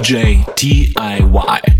DJ DIY.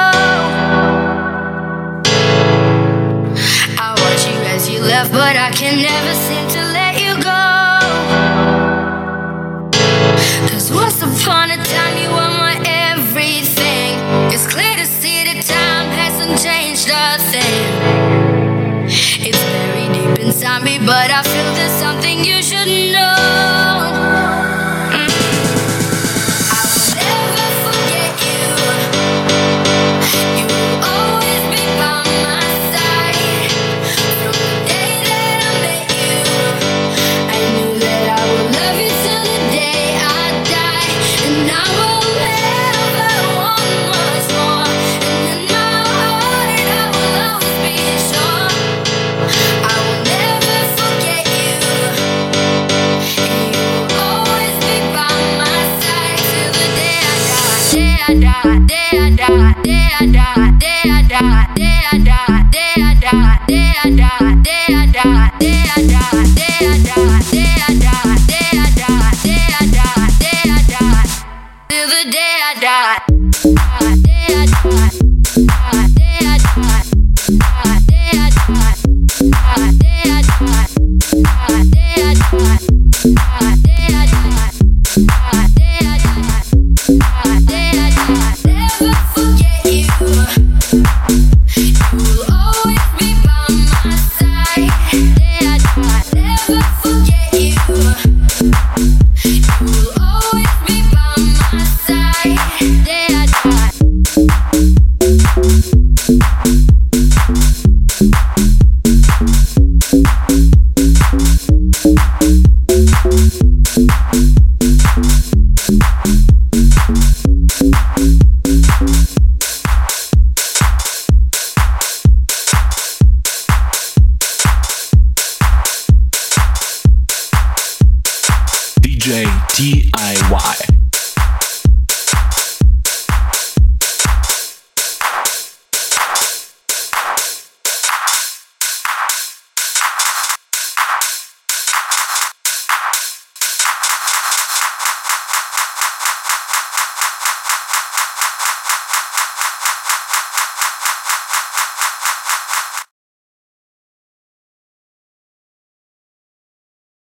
love, but I can never seem to let you go. Cause once upon a time, you were my everything. It's clear to see that time hasn't changed a thing. It's buried deep inside me, but I feel there's something you should know. da da da da da. DJ DIY.